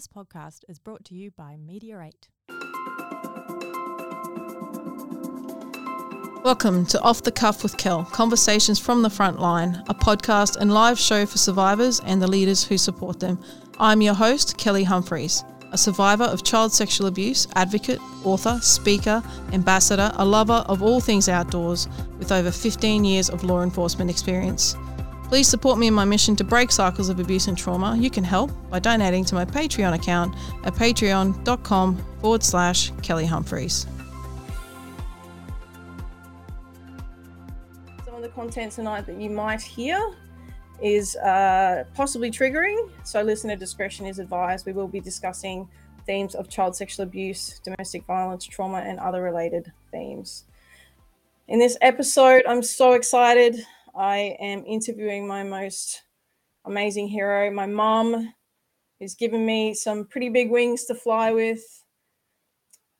This podcast is brought to you by 8. Welcome to Off the Cuff with Kel Conversations from the Front Line, a podcast and live show for survivors and the leaders who support them. I'm your host, Kelly Humphries, a survivor of child sexual abuse, advocate, author, speaker, ambassador, a lover of all things outdoors, with over 15 years of law enforcement experience. Please support me in my mission to break cycles of abuse and trauma. You can help by donating to my Patreon account at patreon.com forward slash Kelly Humphries. Some of the content tonight that you might hear is uh, possibly triggering, so listener discretion is advised. We will be discussing themes of child sexual abuse, domestic violence, trauma, and other related themes. In this episode, I'm so excited. I am interviewing my most amazing hero, my mom, who's given me some pretty big wings to fly with.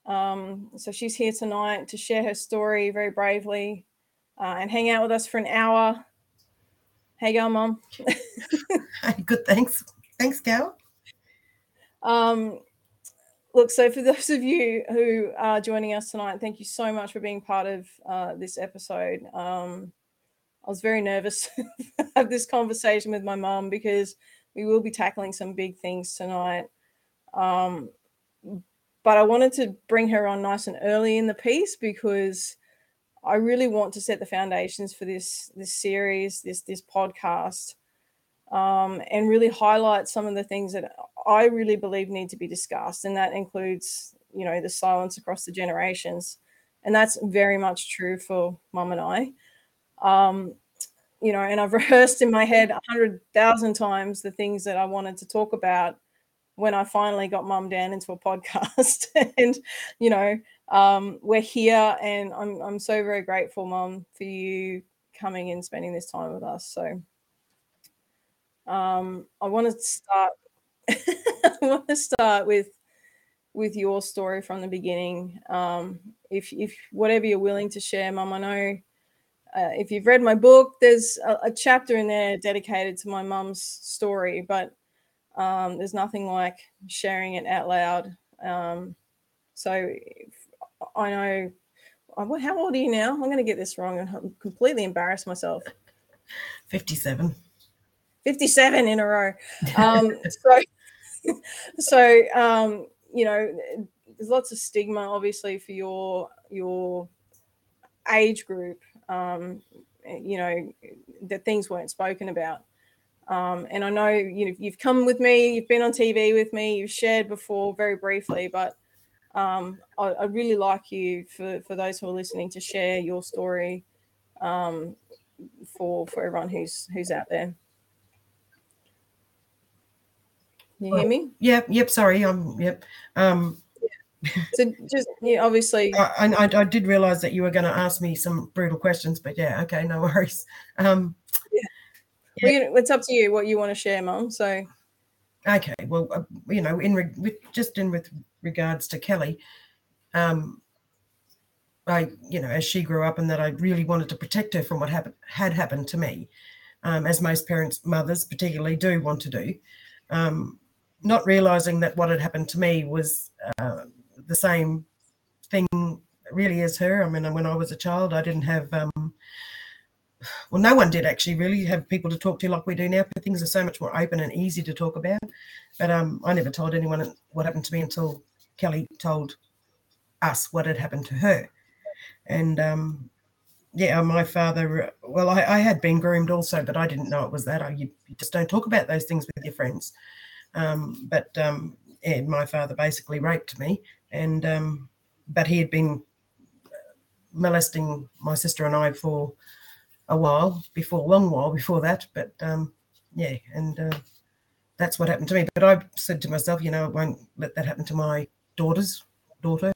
Um, so she's here tonight to share her story very bravely uh, and hang out with us for an hour. Hey, going, Mom? Hi, good, thanks. Thanks, Gal. Um, look, so for those of you who are joining us tonight, thank you so much for being part of uh, this episode. Um, I was very nervous have this conversation with my mom because we will be tackling some big things tonight. Um, but I wanted to bring her on nice and early in the piece because I really want to set the foundations for this this series, this this podcast, um, and really highlight some of the things that I really believe need to be discussed, and that includes, you know, the silence across the generations, and that's very much true for Mum and I. Um, you know, and I've rehearsed in my head a hundred thousand times the things that I wanted to talk about when I finally got mum down into a podcast. and, you know, um, we're here and I'm I'm so very grateful, mum, for you coming and spending this time with us. So um, I want to start I want to start with with your story from the beginning. Um, if if whatever you're willing to share, mum, I know uh, if you've read my book, there's a, a, chapter in there dedicated to my mum's story, but um, there's nothing like sharing it out loud. Um, so I know. Uh, how old are you now? I'm going to get this wrong and completely embarrass myself. 57. 57 in a row. Um, so, so um, you know, there's lots of stigma, obviously, for your your age group um, you know, that things weren't spoken about. Um, and I know you know you've come with me, you've been on TV with me, you've shared before very briefly, but um, I, I, really like you for for those who are listening to share your story um, for for everyone who's who's out there. You hear me? Yep. Yep. Sorry. Um. Yep. Um so just yeah, obviously I, I, I did realize that you were going to ask me some brutal questions but yeah okay no worries. Um yeah, yeah. Well, it's up to you what you want to share mom so. Okay well uh, you know in re- with, just in with regards to kelly um i you know as she grew up and that i really wanted to protect her from what happened had happened to me um, as most parents mothers particularly do want to do um, not realizing that what had happened to me was uh, the same thing really as her. I mean, when I was a child, I didn't have, um, well, no one did actually really have people to talk to like we do now. But things are so much more open and easy to talk about. But um, I never told anyone what happened to me until Kelly told us what had happened to her. And um, yeah, my father, well, I, I, had been groomed also, but I didn't know it was that. I, you, just don't talk about those things with your friends. Um, but um, yeah, my father basically raped me and um, but he had been molesting my sister and I for a while before, a long while before that. But um, yeah, and uh, that's what happened to me. But I said to myself, you know, I won't let that happen to my daughter's daughter.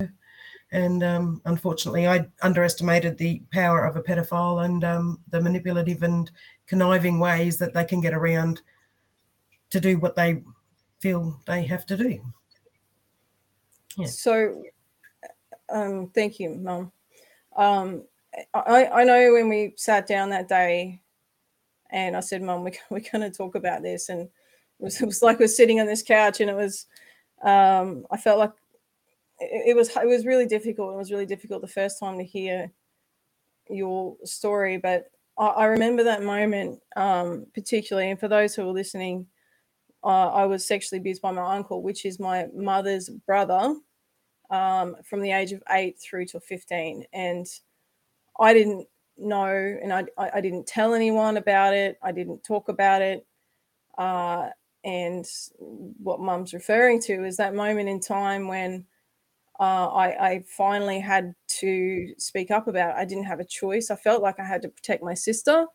And um, unfortunately, I underestimated the power of a pedophile and um, the manipulative and conniving ways that they can get around to do what they feel they have to do. So, um, thank you, Mum. Um, I, I know when we sat down that day and I said, Mum, we, we're going to talk about this. And it was, it was like we're sitting on this couch and it was, um, I felt like it, it was it was really difficult. It was really difficult the first time to hear your story, but I, I remember that moment um, particularly. And for those who are listening, uh, I was sexually abused by my uncle, which is my mother's brother, um, from the age of eight through to 15. And I didn't know, and I, I didn't tell anyone about it. I didn't talk about it. Uh, and what mum's referring to is that moment in time when uh, I, I, finally had to speak up about it. I didn't have a choice. I felt like I had to protect my sister.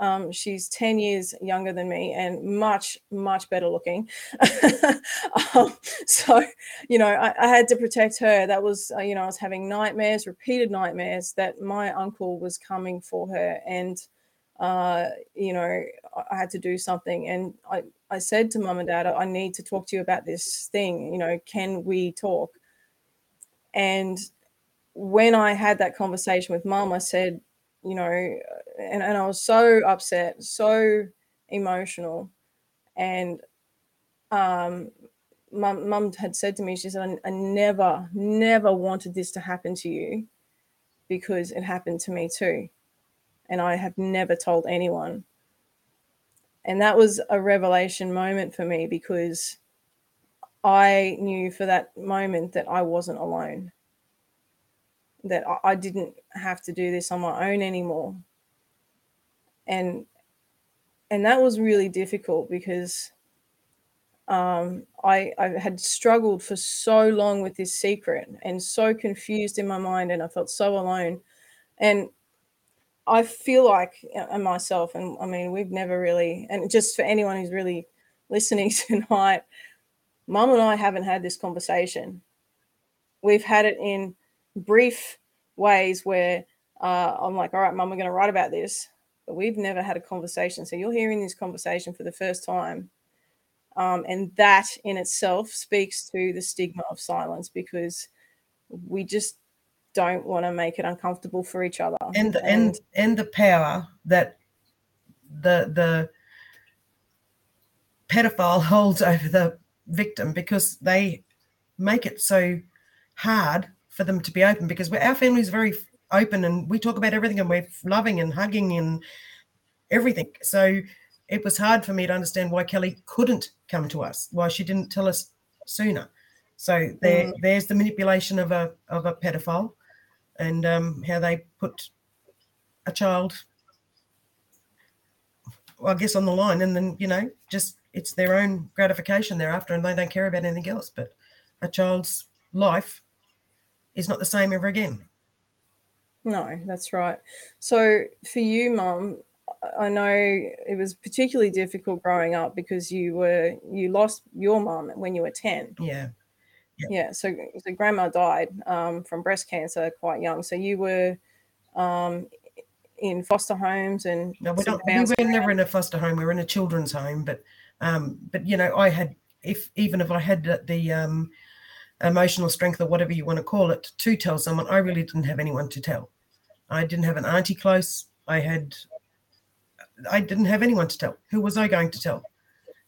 Um, she's 10 years younger than me and much, much better looking. um, so, you know, I, I, had to protect her. That was, uh, you know, I was having nightmares, repeated nightmares that my uncle was coming for her. And, uh, you know, I had to do something. And I, I said to mum and dad, I need to talk to you about this thing. You know, can we talk? And when I had that conversation with mum, I said, you know, and, and I was so upset, so emotional. And um, mum, had said to me, she said, I, I never, never wanted this to happen to you because it happened to me too. And I have never told anyone. And that was a revelation moment for me because I knew for that moment that I wasn't alone, that I didn't have to do this on my own anymore. And and that was really difficult because um, I, I had struggled for so long with this secret and so confused in my mind, and I felt so alone. And I feel like, and myself, and I mean, we've never really, and just for anyone who's really listening tonight, Mum and I haven't had this conversation. We've had it in brief ways where uh, I'm like, all right, Mum, we're going to write about this, but we've never had a conversation. So you're hearing this conversation for the first time. Um, and that in itself speaks to the stigma of silence because we just don't want to make it uncomfortable for each other. And the, and, and and the power that the the pedophile holds over the victim because they make it so hard for them to be open because our family is very open and we talk about everything and we're loving and hugging and everything. So it was hard for me to understand why Kelly couldn't come to us, why she didn't tell us sooner. So there, mm. there's the manipulation of a of a pedophile, and um, how they put a child, well, I guess, on the line, and then you know, just it's their own gratification thereafter and they don't care about anything else. But a child's life is not the same ever again. No, that's right. So for you, mum, I know it was particularly difficult growing up because you were you lost your mum when you were 10. Yeah. Yeah. yeah so, so grandma died um, from breast cancer quite young. So you were um, in foster homes and no, we're not, we were never in a foster home. We were in a children's home, but um, but you know, I had if even if I had the, the um, emotional strength or whatever you want to call it to tell someone, I really didn't have anyone to tell. I didn't have an auntie close. I had I didn't have anyone to tell. Who was I going to tell?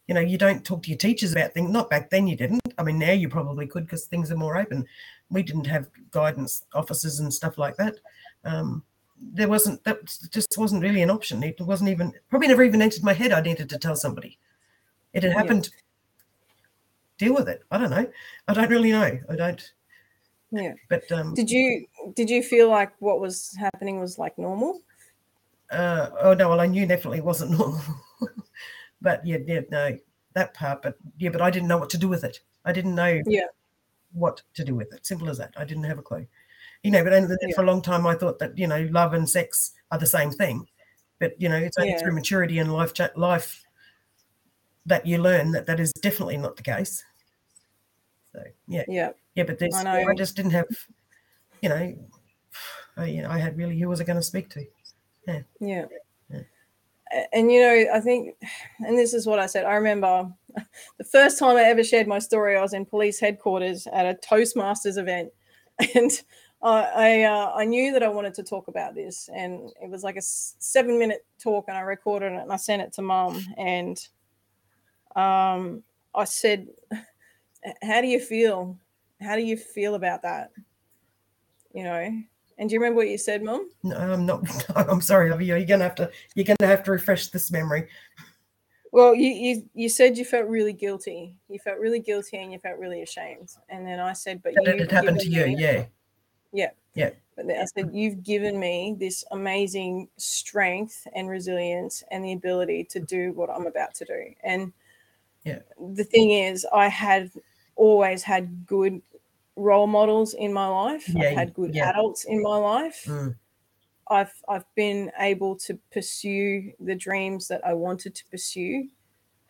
You know, you don't talk to your teachers about things. Not back then, you didn't. I mean, now you probably could because things are more open. We didn't have guidance officers and stuff like that. Um, there wasn't that just wasn't really an option. It wasn't even probably never even entered my head I needed to tell somebody. It had happened. Deal with it. I don't know. I don't really know. I don't. Yeah. But um, did you did you feel like what was happening was like normal? Uh, oh no. Well, I knew definitely it wasn't normal. but yeah, yeah, no, that part. But yeah, but I didn't know what to do with it. I didn't know. Yeah. What to do with it? Simple as that. I didn't have a clue. You know, but then yeah. for a long time I thought that you know love and sex are the same thing. But you know, it's only yeah. through maturity and life life that you learn that that is definitely not the case. So yeah, yeah, yeah. But there's, I, I just didn't have, you know, I, you know, I had really who was I going to speak to? Yeah. yeah. yeah. And you know, I think, and this is what I said. I remember the first time I ever shared my story. I was in police headquarters at a Toastmasters event, and I uh, I knew that I wanted to talk about this, and it was like a seven minute talk, and I recorded it and I sent it to mum, and um, I said, how do you feel? How do you feel about that? You know, and do you remember what you said, Mum? No, I'm not. I'm sorry. You're gonna have to. You're gonna have to refresh this memory. Well, you, you you said you felt really guilty. You felt really guilty and you felt really ashamed. And then I said, but you it happened to you. Yeah. Yeah. Yeah. But then I said, you've given me this amazing strength and resilience and the ability to do what I'm about to do. And Yeah. the thing is, I had always had good role models in my life. Yeah, I've had good yeah. adults in my life. Mm. I've I've been able to pursue the dreams that I wanted to pursue.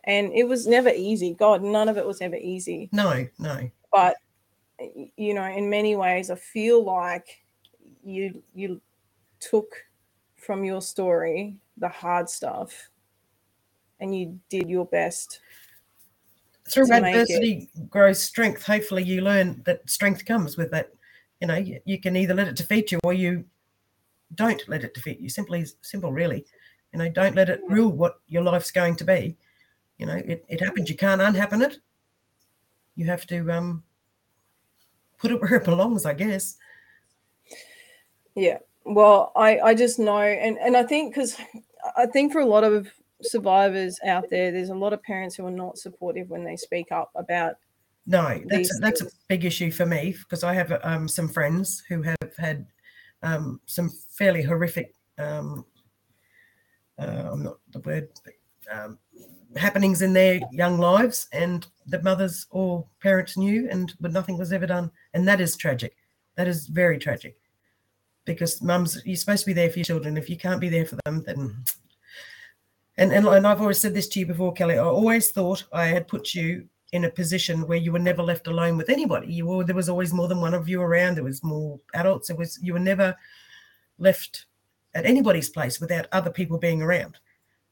And it was never easy. God, none of it was ever easy No. No. but you know in many ways i feel like you you took from your story the hard stuff and you did your best Through to adversity grows strength. Hopefully, you learn that strength comes with that. You know, you, you can either let it defeat you or you don't let it defeat you. Simply, simple, really. You know, don't let it rule what your life's going to be. You know, it, it happens. You can't unhappen it. You have to um put it where it belongs, I guess. yeah well i i just know and and i think because i think for a lot of survivors out there there's a lot of parents who are not supportive when they speak up about No, that's these that's a big issue for me because I have um, some friends who have had um, some fairly horrific, um, uh, I'm not the word, but, um, happenings in their young lives, and the mothers or parents knew, and but nothing was ever done, and that is tragic. That is very tragic because mums, you're supposed to be there for your children. If you can't be there for them, then and, and and I've always said this to you before, Kelly. I always thought I had put you in a position where you were never left alone with anybody. You were there was always more than one of you around. There was more adults. It was you were never left at anybody's place without other people being around.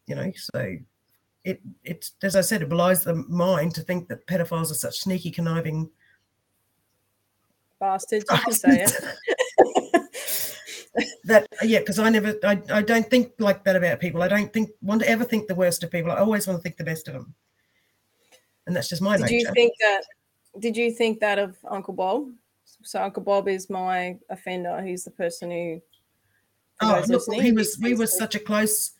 You know, so it it as I said, it belies the mind to think that pedophiles are such sneaky, conniving. bastards you can say it That yeah, because I never, I, I don't think like that about people. I don't think want to ever think the worst of people. I always want to think the best of them, and that's just my did nature. you think that did you think that of uncle bob so uncle bob is my offender he's the person who Oh, look, he was. We were such a close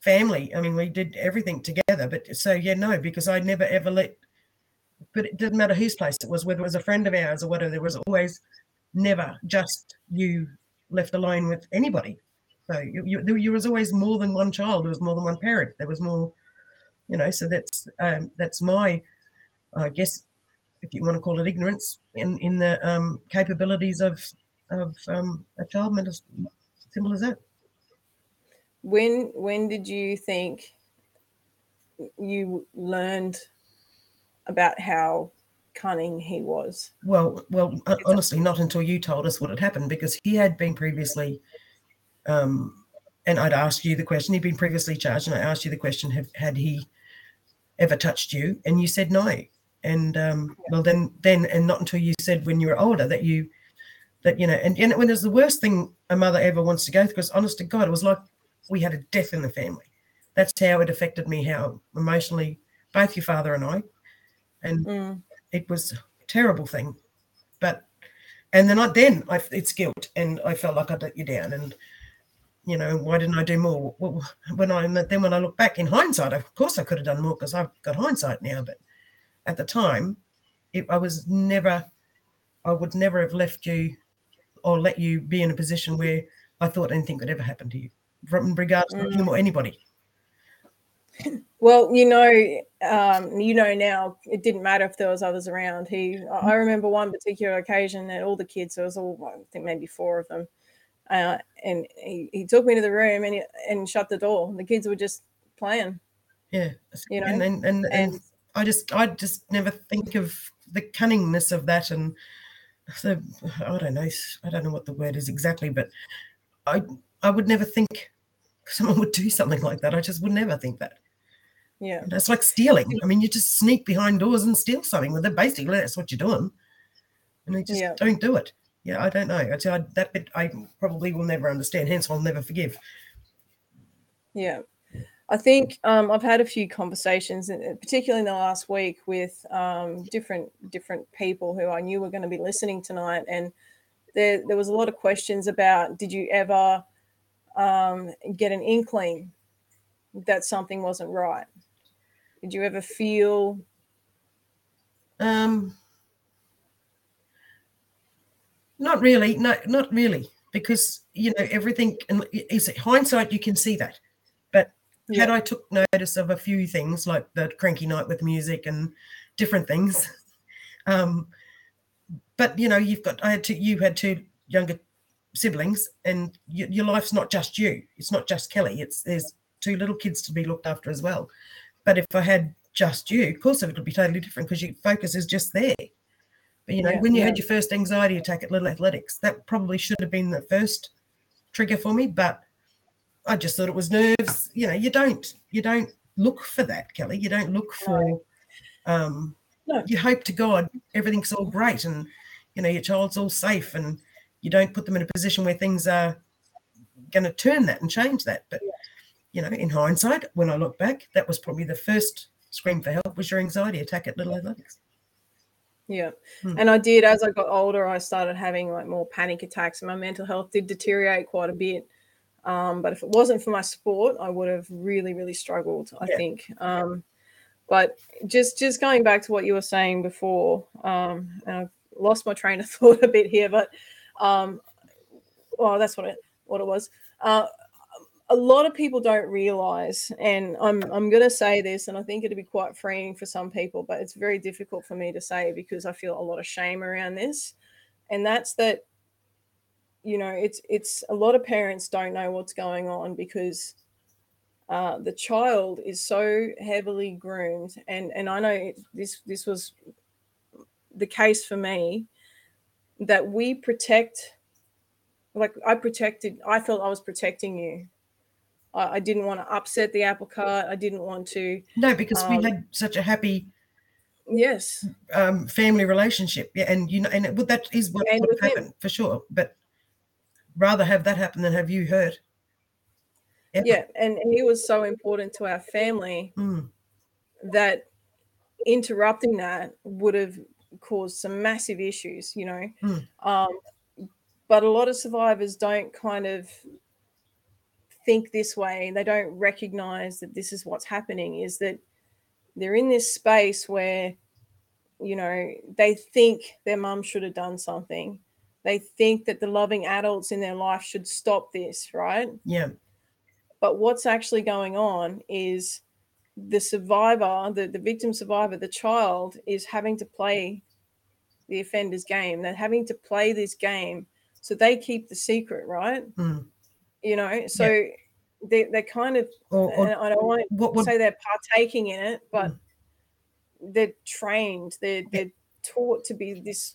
family. I mean, we did everything together. But so yeah, no, because I never ever let. But it didn't matter whose place it was, whether it was a friend of ours or whatever. There was always never just you left alone with anybody. So you, you, there, was always more than one child. There was more than one parent. There was more, you know. So that's um, that's my, I guess, if you want to call it ignorance, in in the um, capabilities of of um, a child. Mental, simple as that. when when did you think you learned about how cunning he was Well, well, uh, honestly, not until you told us what had happened, because he had been previously, um, and I'd asked you the question. He'd been previously charged, and I asked you the question: have, Had he ever touched you? And you said no. And um, well, then, then, and not until you said when you were older that you, that you know, and and when it's the worst thing a mother ever wants to go through. Because honest to God, it was like we had a death in the family. That's how it affected me. How emotionally, both your father and I, and Mm, it was a terrible thing. But and then i then i it's guilt and i felt like i let you down and you know why didn't i do more? Well, when i then when i look back in hindsight of course i could have done more because i've got hindsight now but at the time it, i was never i would never have left you or let you be in a position where i thought anything could ever happen to you from regards to mm. him or anybody well you know um, you know now it didn't matter if there was others around. He i I remember one particular occasion that all the kids there was all i think maybe four of them uh, and he, he took me to the room and he, and shut the door. The kids were just playing yeah You know, and and, and, and and I just I just never think of the cunningness of that and the I don't know I don't know what the word is exactly but I I would never think someone would do something like that. I just would never think that yeah. It's like stealing. I mean you just sneak behind doors and steal something well basically that's what you're doing. And they just Yeah. don't do it. Yeah I don't know. I, I, that bit I probably will never understand hence I'll never forgive. Yeah. I think um, I've had a few conversations, particularly in the last week, with um, different different people who I knew were going to be listening tonight, and there there was a lot of questions about did you ever um, get an inkling that something wasn't right? Did you ever feel? Um, not really. No, not really, because you know everything. And is it hindsight? You can see that, but yeah. had I took notice of a few things like the cranky night with music and different things, um, but you know you've got I had two. You had two younger siblings, and you, your life's not just you. It's not just Kelly. It's there's two little kids to be looked after as well. But if I had just you, of course it would be totally different because your focus is just there. But you know, yeah, when you yeah. had your first anxiety attack at Little Athletics, that probably should have been the first trigger for me. But I just thought it was nerves. You know, you don't you don't look for that, Kelly. You don't look for um no. you hope to God everything's all great and you know your child's all safe and you don't put them in a position where things are going to turn that and change that. But you know, in hindsight, when I look back, that was probably the first scream for help was your anxiety attack at Little Athletics. Yeah. Hmm. And I did as I got older, I started having like more panic attacks and my mental health did deteriorate quite a bit. Um, but if it wasn't for my sport, I would have really, really struggled, I yeah. think. Um, but just just going back to what you were saying before, um, and I've lost my train of thought a bit here, but um, well, that's what it what it was. Uh, a lot of people don't realize, and I'm I'm going to say this, and I think it'd be quite freeing for some people, but it's very difficult for me to say because I feel a lot of shame around this, and that's that. You know, it's it's a lot of parents don't know what's going on because uh, the child is so heavily groomed, and and I know this this was the case for me that we protect like I protected, I felt I was protecting you I, I didn't want to upset the apple cart. I didn't want to. No, because um, we had such a happy yes um, family relationship. Yeah, and you know, and it, well, that is what and would happen him. for sure. But rather have that happen than have you hurt. Ever. Yeah, and he was so important to our family mm. that interrupting that would have caused some massive issues. You know, mm. um, but a lot of survivors don't kind of think this way they don't recognize that this is what's happening is that they're in this space where you know they think their mum should have done something. They think that the loving adults in their life should stop this right? Yeah. But what's actually going on is the survivor the, the victim survivor the child is having to play the offender's game. They're having to play this game so they keep the secret right? Mm you know? So yeah. they, they're kind of or, or, i don't want to what, what, say they're partaking in it but mm. they're trained. They're they're taught to be this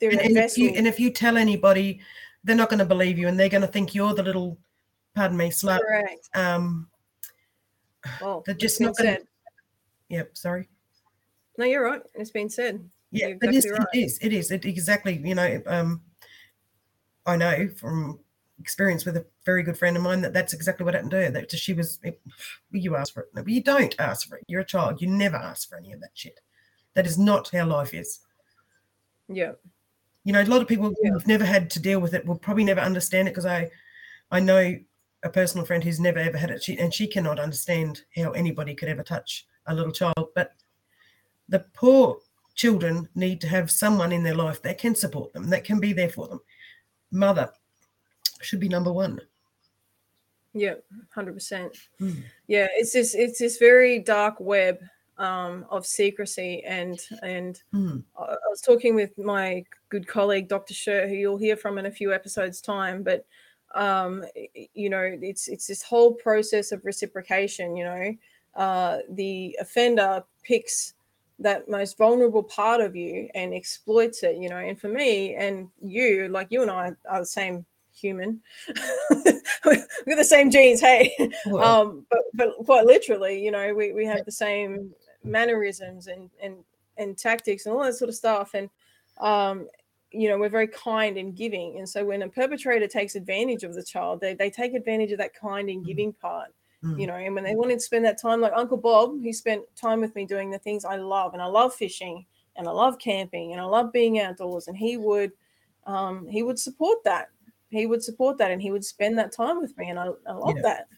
they're and, and if you and if you tell anybody they're not going to believe you and they're going to think you're the little pardon me slut. Correct. um well they're just not going to yep sorry. No you're right. It's been said. Yeah exactly it is right. it is it is. It exactly you know um i know from experience with a very good friend of mine that that's exactly what happened to her. That she was, you ask for it. No, but you don't ask for it. You're a child. You never ask for any of that shit. That is not how life is. Yeah. You know, a lot of people yeah. who've never had to deal with it will probably never understand it because I, I know a personal friend who's never ever had it, she, and she cannot understand how anybody could ever touch a little child. But the poor children need to have someone in their life that can support them, that can be there for them. Mother, should be number one. Yeah, hundred percent. Mm. Yeah, it's this it's this very dark web um, of secrecy and and mm. I, I was talking with my good colleague Dr. Sher, who you'll hear from in a few episodes time, but um, you know it's it's this whole process of reciprocation. You know, uh, the offender picks that most vulnerable part of you and exploits it. You know, and for me and you, like you and I are the same human. We've got the same genes, hey. Um, but but quite literally, you know, we, we have the same mannerisms and and and tactics and all that sort of stuff. And um, you know, we're very kind and giving. And so when a perpetrator takes advantage of the child, they, they take advantage of that kind and mm. giving part. Mm. you know and when they wanted to spend that time like uncle bob he spent time with me doing the things i love and i love fishing and i love camping and i love being outdoors and he would um, he would support that he would support that and he would spend that time with me and i, I love Yeah. that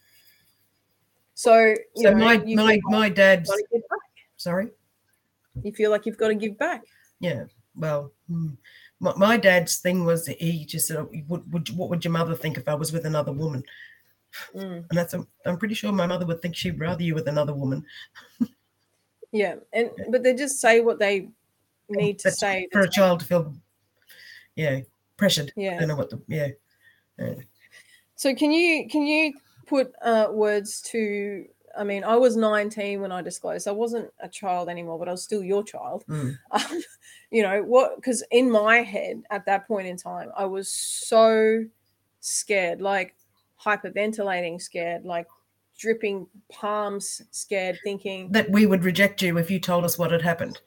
so you So know, my my my dad's gotta give back. sorry. you feel like you've got to give back Yeah. Well, mm, my, my dad's thing was that he just said, "Would, would what would your mother think if I was with another woman?" Mm. And that's I'm pretty sure my mother would think she'd rather you with another woman. yeah and but they just say what they need to That's say for a child to feel, yeah, pressured. yeah I don't know what the yeah. So can you can you put uh, words to? I mean, I was 19 when I disclosed. I wasn't a child anymore, but I was still your child. Mm. Um, you know what? Because in my head at that point in time, I was so scared, like hyperventilating, scared, like dripping palms, scared, thinking, That we would reject you if you told us what had happened.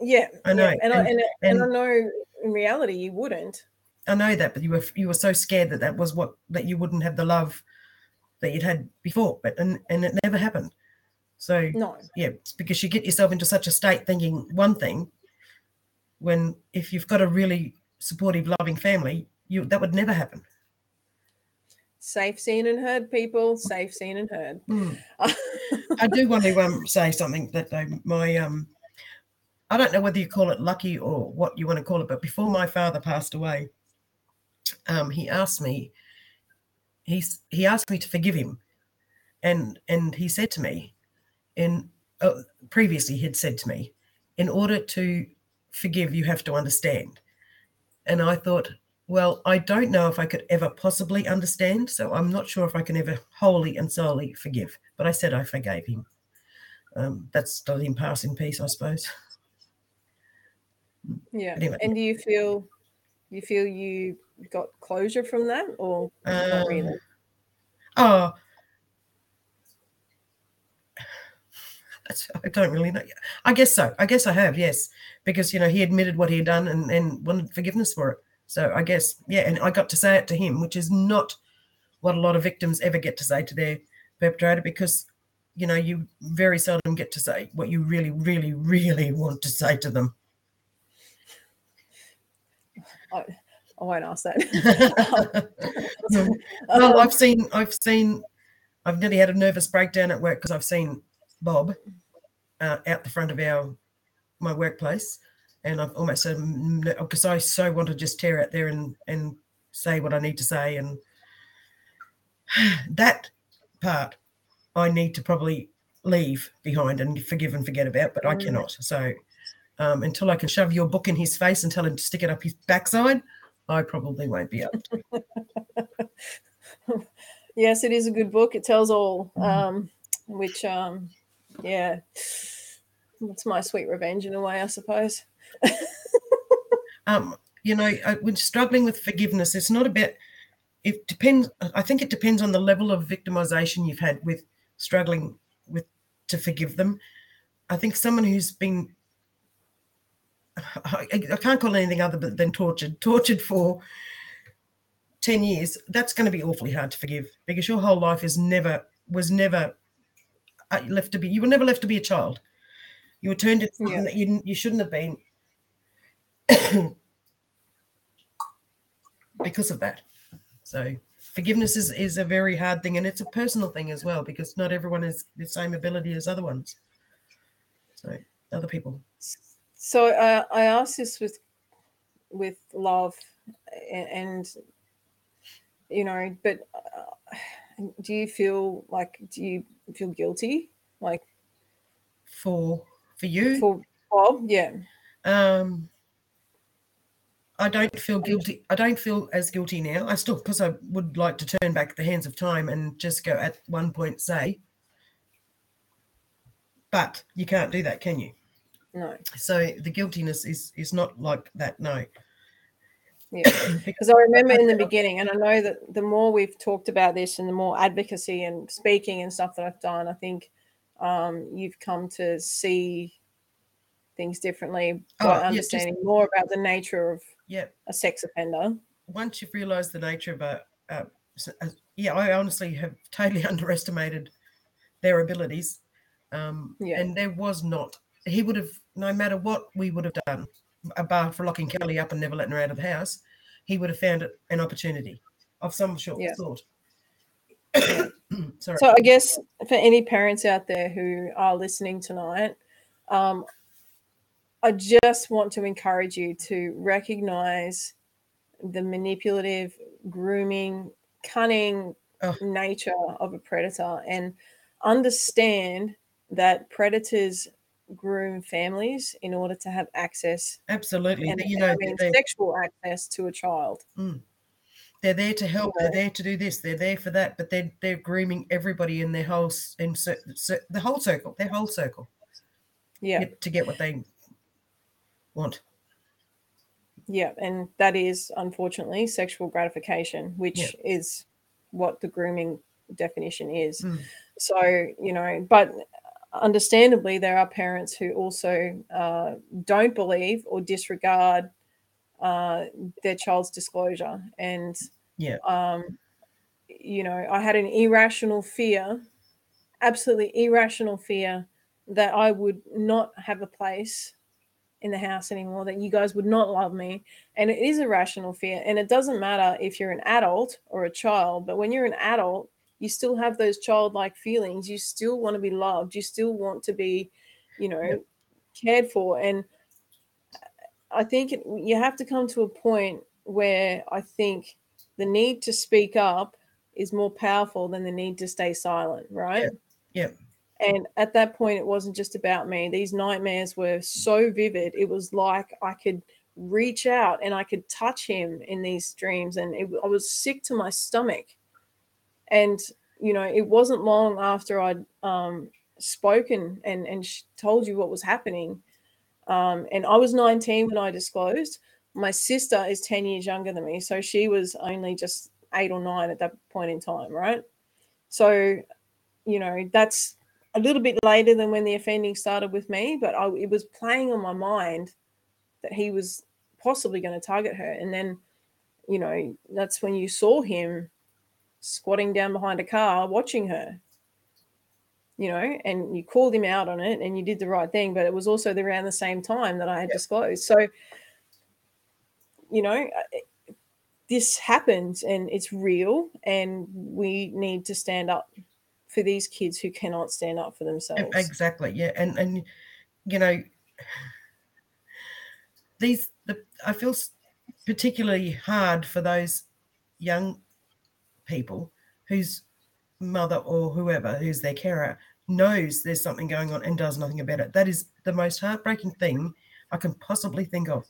yeah, I know, yeah. And, I, and- and, and I know in reality you wouldn't. I know that, but you were you were so scared that that was what that you wouldn't have the love that you'd had before, but and and it never happened. So No, yeah, it's because you get yourself into such a state thinking one thing, when if you've got a really supportive, loving family, you that would never happen. safe, seen, and heard. People, safe, seen, and heard. I do want to um say something that though my um I don't know whether you call it lucky or what you want to call it, but before my father passed away, um, he asked me, he's he asked me to forgive him, and and he said to me, in uh, previously he'd said to me, in order to forgive, you have to understand, and I thought. Well, I don't know if I could ever possibly understand, so I'm not sure if I can ever wholly and solely forgive. But I said I forgave him. Um, that's pass in peace, I suppose. Yeah. Anyway. And do you feel you feel you got closure from that or Um, really? Oh, I don't really know. I guess so. I guess I have, yes, because you know he admitted what he had done and, and wanted forgiveness for it. So I guess yeah, and I got to say it to him, which is not what a lot of victims ever get to say to their perpetrator, because you know you very seldom get to say what you really, really, really want to say to them. I, I won't ask that. well, Um, I've seen, I've seen, I've nearly had a nervous breakdown at work because I've seen Bob uh, out the front of our my workplace, and I've almost said because I so want to just tear out there and and say what I need to say, and that part I need to probably leave behind and forgive and forget about, but I Mm. cannot. So um, until I can shove your book in his face and tell him to stick it up his backside, I probably won't be able to. yes, it is a good book. It tells all, um, which, um, yeah, it's my sweet revenge in a way, I suppose. um, you know, uh, when struggling with forgiveness, it's not about. It depends. I think it depends on the level of victimization you've had with struggling with to forgive them. I think someone who's been. I, I can't call anything other than tortured. Tortured for ten years. That's going to be awfully hard to forgive because your whole life is never was never uh, left to be. You were never left to be a child. You were turned into something Yeah. that you you shouldn't have been. because of that. So forgiveness is, is a very hard thing and it's a personal thing as well because not everyone has the same ability as other ones. So other people. So uh, I ask this with with love, a- and, you know, but uh, do you feel like do you feel guilty, like For for you, for Bob? Yeah, um I don't feel guilty. I don't feel as guilty now. I still because I would like to turn back the hands of time and just go at one point say. But you can't do that, can you? No, So the guiltiness is is not like that, no. yeah. Because I remember in the beginning, and I know that the more we've talked about this and the more advocacy and speaking and stuff that I've done, I think um, you've come to see things differently Oh, by yeah, just- understanding more about the nature of Yeah. a sex offender. once you've realised the nature of a uh, yeah, I honestly have totally underestimated their abilities. Um, Yeah. And there was not, he would have, no matter what we would have done, apart for locking Kelly up and never letting her out of the house, he would have found it an opportunity of some short Yeah. sort. Sorry. So I guess for any parents out there who are listening tonight, um, I just want to encourage you to recognize the manipulative, grooming, cunning Oh. nature of a predator and understand that predators groom families in order to have access Absolutely. and you know, I mean, they, sexual access to a child. they're there to help. Yeah. They're there to do this. They're there for that. But they're they're grooming everybody in their whole in cir- cir- the whole circle. Their whole circle. Yeah. to get what they want. Yeah, and that is unfortunately sexual gratification, which Yeah. is what the grooming definition is. Mm. So, you know, but understandably, there are parents who also uh, don't believe or disregard uh, their child's disclosure. And, Yeah. um, you know, I had an irrational fear, absolutely irrational fear that I would not have a place in the house anymore, that you guys would not love me. And it is a rational fear. And it doesn't matter if you're an adult or a child, but when you're an adult, you still have those childlike feelings. You still want to be loved. You still want to be, you know, Yep. cared for. And I think you have to come to a point where I think the need to speak up is more powerful than the need to stay silent, right? Yep. And at that point, it wasn't just about me. These nightmares were so vivid. It was like I could reach out and I could touch him in these dreams, and it, I was sick to my stomach. And you know, it wasn't long after I'd um, spoken and and told you what was happening. Um, and I was 19 when I disclosed. My sister is 10 years younger than me, so she was only just eight or nine at that point in time, right? So, you know, that's a little bit later than when the offending started with me, but I, it was playing on my mind that he was possibly going to target her. And then, you know, that's when you saw him squatting down behind a car watching her, you know, and you called him out on it and you did the right thing. But it was also the- around the same time that I had disclosed. So, you know, uh, this happens and it's real, and we need to stand up for these kids who cannot stand up for themselves. Exactly. Yeah. And and you know these the I feel particularly hard for those young people whose mother or whoever who's their carer knows there's something going on and does nothing about it. That is the most heartbreaking thing I can possibly think of.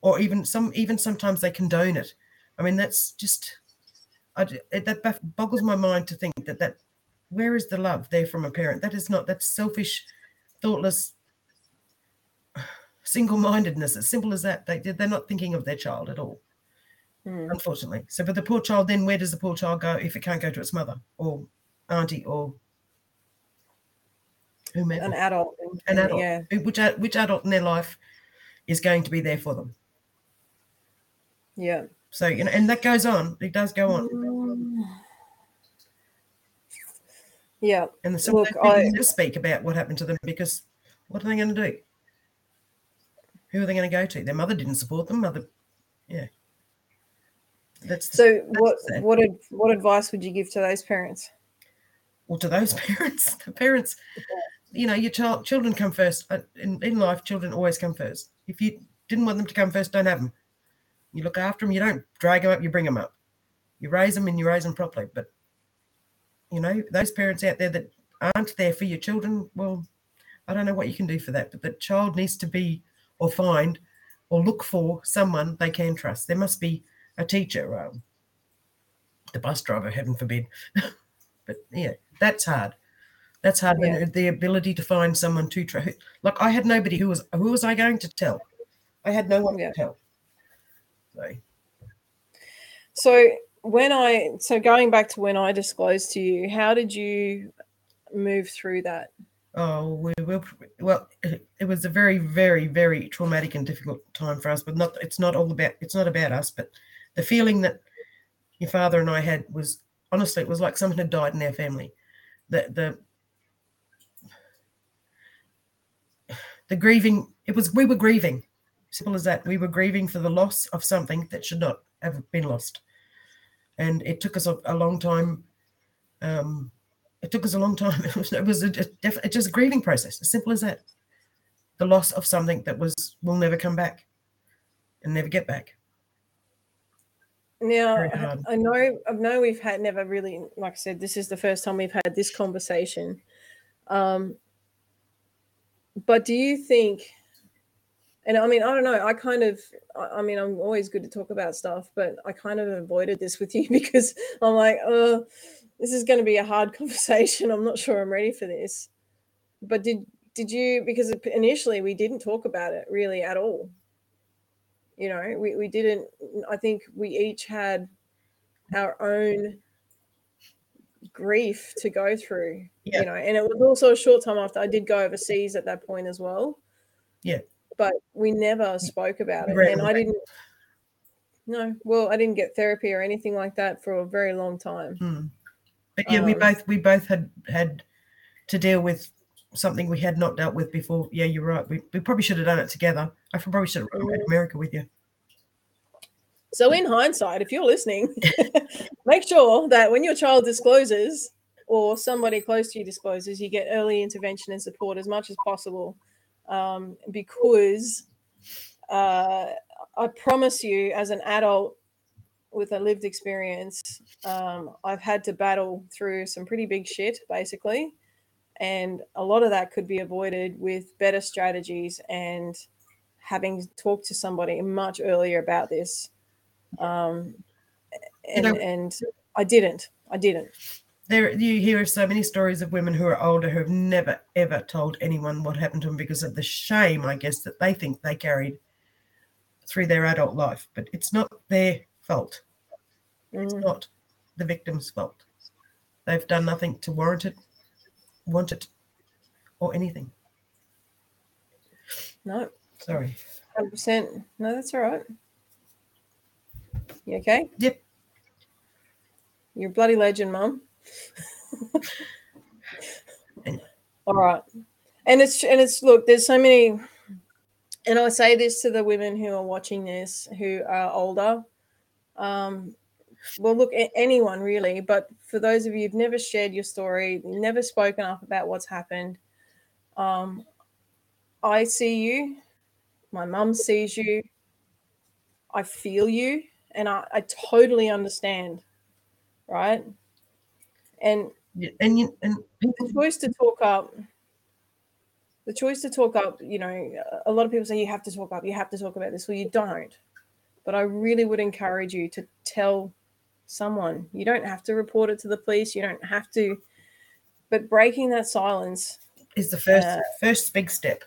Or even some even sometimes they condone it. I mean that's just, I, that boggles my mind to think that that where is the love there from a parent? That is not that's selfish, thoughtless, single-mindedness. As simple as that. They they're not thinking of their child at all, Mm. unfortunately. So, but the poor child then where does the poor child go if it can't go to its mother or auntie or whomever? An adult. An adult. Yeah. Which which adult in their life is going to be there for them? Yeah. So you know, and that goes on. It does go on. Yeah. And some Look, people I- never speak about what happened to them because what are they going to do? Who are they going to go to? Their mother didn't support them. Mother, yeah. That's So what what ad, what advice would you give to those parents? well to those parents. The parents, you know, your child, children come first Uh, in, in life. Children always come first. If you didn't want them to come first, don't have them. You look after them. You don't drag them up. You bring them up. You raise them and you raise them properly. But you know, those parents out there that aren't there for your children, well, I don't know what you can do for that. But the child needs to be or find or look for someone they can trust. There must be a teacher, um, the bus driver, heaven forbid. but yeah, that's hard. That's hard. Yeah. the ability to find someone to trust. Like I had nobody who was who was I going to tell? I had no one Yeah. to tell. So So when I so going back to when I disclosed to you, how did you move through that? Oh, we will. Well, it, it was a very, very, very traumatic and difficult time for us. But not. It's not all about. It's not about us. But the feeling that your father and I had was honestly, it was like someone had died in our family. The the the grieving. It was we were grieving. Simple as that. We were grieving for the loss of something that should not have been lost, and it took us a, a long time. Um, it took us a long time. It was, it was a, a, just a grieving process. As simple as that. The loss of something that was will never come back, and never get back. Now. I know, I know we've had never really, like I said, this is the first time we've had this conversation. Um, but do you think, and I mean, I don't know, I kind of, I I mean, I'm always good to talk about stuff, but I kind of avoided this with you because I'm like, oh, this is going to be a hard conversation. I'm not sure I'm ready for this. But did, did you, because initially we didn't talk about it really at all you know we, we didn't i think we each had our own grief to go through Yeah. you know and it was also a short time after i did go overseas at that point as well Yeah. but we never spoke about it Right, and i didn't no well i didn't get therapy or anything like that for a very long time Hmm. But yeah, we Um, both we both had had to deal with something we had not dealt with before. Yeah, you're right. We, we probably should have done it together. I probably should have run America with you. So, in hindsight, if you're listening, make sure that when your child discloses or somebody close to you discloses, you get early intervention and support as much as possible. Um, because uh, I promise you, as an adult with a lived experience, um, I've had to battle through some pretty big shit, basically. And a lot of that could be avoided with better strategies and having talked to somebody much earlier about this um and know- and i didn't i didn't There, you hear so many stories of women who are older who have never ever told anyone what happened to them because of the shame, I guess, that they think they carried through their adult life. But it's not their fault. It's Mm, not the victim's fault. They've done nothing to warrant it, want it, or anything. no. Sorry. 100% no that's all right. You okay? Yep. you're a bloody legend mum. All right. And it's and it's look there's so many and i say this to the women who are watching this who are older. Um well look anyone really but for those of you who've never shared your story never spoken up about what's happened um i see you my mum sees you i feel you and i, I totally understand right? And Yeah, And you and the choice to talk up the choice to talk up you know a lot of people say you have to talk up you have to talk about this. Well you don't but i really would encourage you to tell someone you don't have to report it to the police you don't have to but breaking that silence is the first Uh, first big step.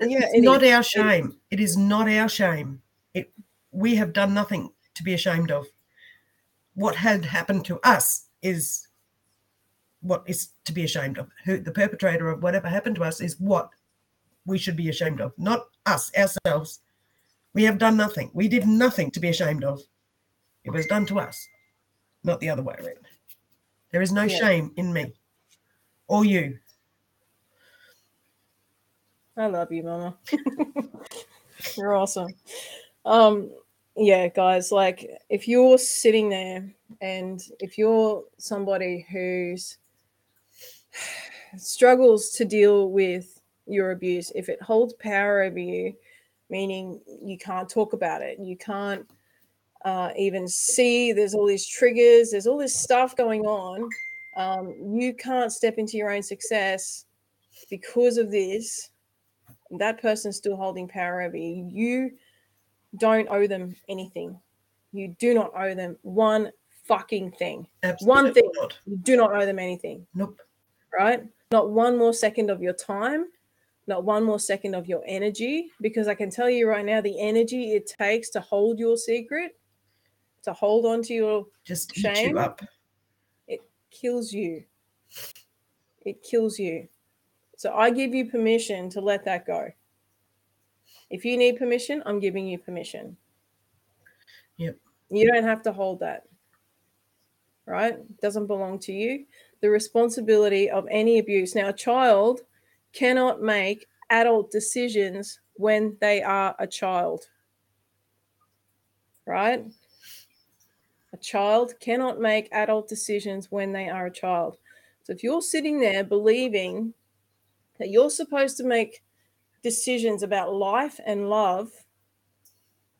yeah it's it not is. our shame. It is not our shame. It we have done nothing to be ashamed of. What had happened to us is what is to be ashamed of. Who the perpetrator of whatever happened to us is what we should be ashamed of, not us ourselves. We have done nothing. We did nothing to be ashamed of. It was done to us, not the other way around. There is no Yeah. shame in me or you. I love you, Mama. you're awesome. Um, yeah, guys, like if you're sitting there and if you're somebody who's struggles to deal with your abuse, if it holds power over you, meaning you can't talk about it, you can't uh, even see, there's all these triggers, there's all this stuff going on, um, you can't step into your own success because of this that person's still holding power over you. You don't owe them anything. You do not owe them one fucking thing. Absolutely one thing. not. You do not owe them anything, Nope. right? Not one more second of your time, not one more second of your energy, because I can tell you right now the energy it takes to hold your secret, to hold on to your Just Shame? you up. It kills you. It kills you. So I give you permission to let that go. If you need permission, I'm giving you permission. Yep. You don't have to hold that. right? Doesn't belong to you. The responsibility of any abuse. Now, a child cannot make adult decisions when they are a child, right? Child cannot make adult decisions when they are a child. So if you're sitting there believing that you're supposed to make decisions about life and love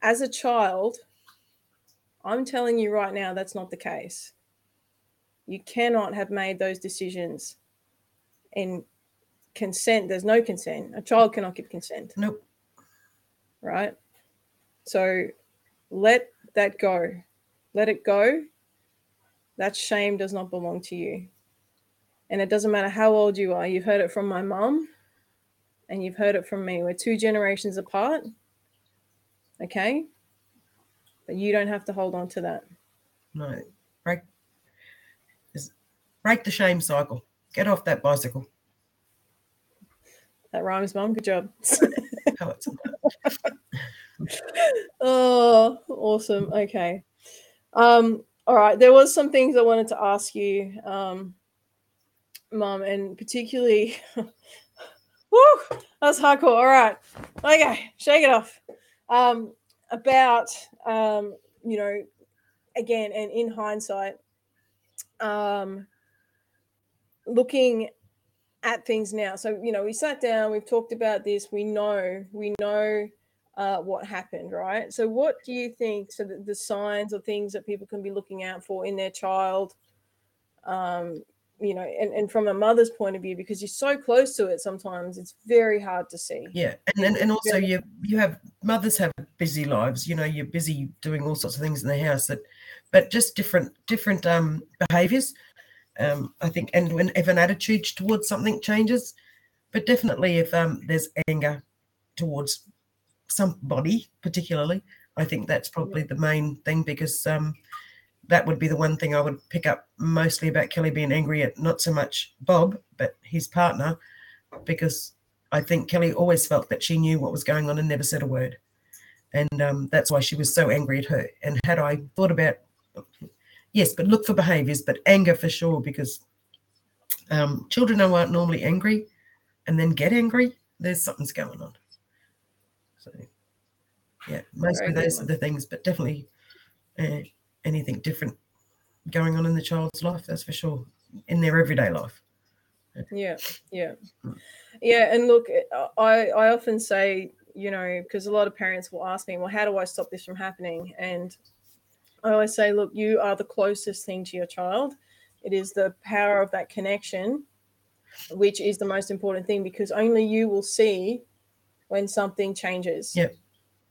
as a child, I'm telling you right now that's not the case. You cannot have made those decisions in consent. There's no consent. A child cannot give consent. Nope. Right? So let that go. Let it go. That shame does not belong to you. And it doesn't matter how old you are. You've heard it from my mom and you've heard it from me. We're two generations apart. Okay? But you don't have to hold on to that. No. Break break the shame cycle. Get off that bicycle. That rhymes, mom. Good job. Oh, awesome. Okay. Um, all right. There was some things I wanted to ask you, um, mom, and particularly Woo, that's hardcore. All right. Okay, shake it off. Um, about um, you know, again, and in hindsight, um, looking at things now. So, you know, we sat down, we've talked about this, we know, we know uh, what happened, right? So, what do you think? So, the, the signs or things that people can be looking out for in their child, um, you know, and, and from a mother's point of view, because you're so close to it, sometimes it's very hard to see. Yeah, and and, and also you you have mothers have busy lives. You know, you're busy doing all sorts of things in the house that, but just different different um behaviors. Um, I think, and when if an attitude towards something changes, but definitely if um there's anger towards somebody particularly, I think that's probably the main thing because um that would be the one thing I would pick up mostly about Kelly being angry at not so much Bob, but his partner, because I think Kelly always felt that she knew what was going on and never said a word. And um, that's why she was so angry at her. And had I thought about, yes, but look for behaviors, but anger for sure, because um, children who aren't normally angry and then get angry, there's something's going on. So, yeah, mostly those are the things, but definitely. Uh, anything different going on in the child's life that's for sure. In their everyday life. Yeah yeah. Yeah and look i i often say you know because a lot of parents will ask me well how do i stop this from happening? And i always say look you are the closest thing to your child. It is the power of that connection which is the most important thing because only you will see when something changes yep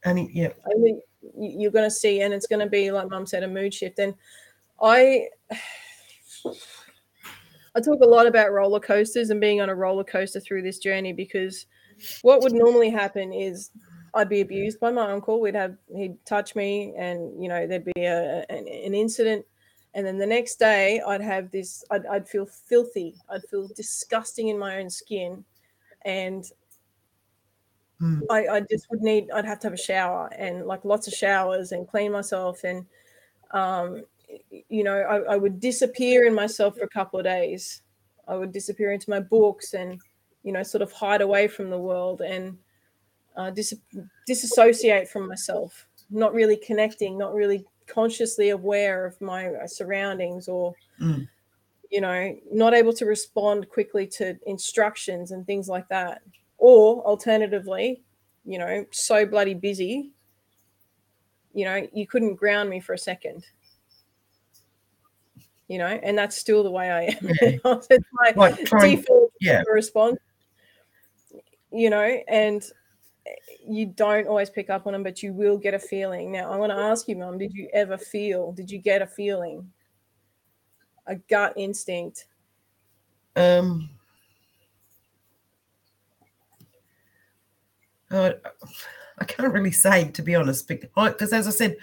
and yeah only you're going to see, and it's going to be like Mum said, a mood shift. And I, I talk a lot about roller coasters and being on a roller coaster through this journey because what would normally happen is I'd be abused by my uncle. We'd have he'd touch me, and you know there'd be a, an, an incident, and then the next day I'd have this. I'd, I'd feel filthy. I'd feel disgusting in my own skin, and Mm. I, I just would need, I'd have to have a shower and like lots of showers and clean myself. And, um, you know, I, I would disappear in myself for a couple of days. I would disappear into my books and, you know, sort of hide away from the world and uh, dis- disassociate from myself, not really connecting, not really consciously aware of my uh, surroundings or, mm. you know, not able to respond quickly to instructions and things like that or alternatively, you know, so bloody busy, you know, you couldn't ground me for a second. You know, and that's still the way I am. Yeah. it's my like trying, default yeah. response. You know, and you don't always pick up on them, but you will get a feeling. Now, I want to ask you, Mum, did you ever feel? Did you get a feeling? A gut instinct? Um, Uh, I can't really say to be honest, because as I said,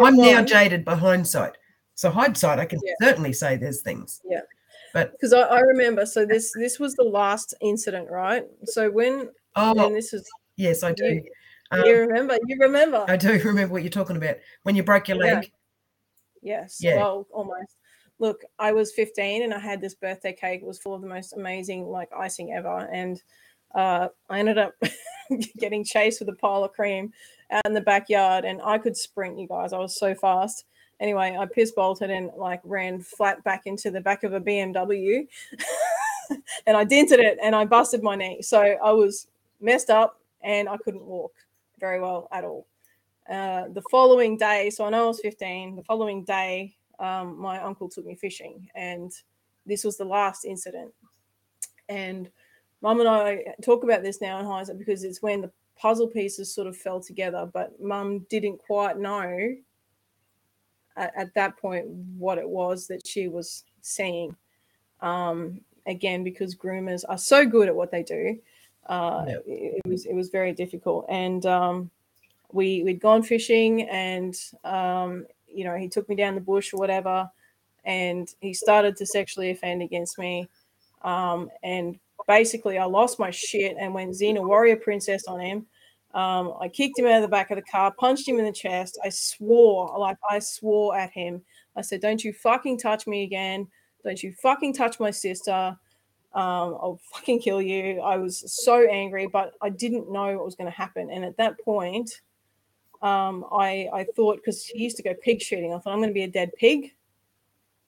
I'm now jaded by hindsight. So hindsight, I can yeah. certainly say there's things. Yeah. But because I, I, remember, so this this was the last incident, right? So when oh, this was yes, I do. You, um, you, remember? You remember? I do remember what you're talking about when you broke your leg. Yeah. Yes. Yeah. Well, almost. look, I was 15 and I had this birthday cake. It was full of the most amazing like icing ever, and uh, I ended up getting chased with a pile of cream out in the backyard, and I could sprint, you guys. I was so fast. Anyway, I piss bolted and like ran flat back into the back of a BMW, and I dented it and I busted my knee. So I was messed up and I couldn't walk very well at all. Uh, the following day, so I know I was 15. The following day, um, my uncle took me fishing, and this was the last incident. And mum and I talk about this now in hindsight because it's when the puzzle pieces sort of fell together, but mum didn't quite know at, at, that point what it was that she was seeing. Um, again, because groomers are so good at what they do, uh, it, it, was it was very difficult. And um, we we'd gone fishing, and um, you know he took me down the bush or whatever, and he started to sexually offend against me. Um, and basically, I lost my shit and went Xena Warrior Princess on him. Um, I kicked him out of the back of the car, punched him in the chest. I swore, like I swore at him. I said, "Don't you fucking touch me again! Don't you fucking touch my sister! Um, I'll fucking kill you!" I was so angry, but I didn't know what was going to happen. And at that point, um, I I thought because he used to go pig shooting, I thought I'm going to be a dead pig.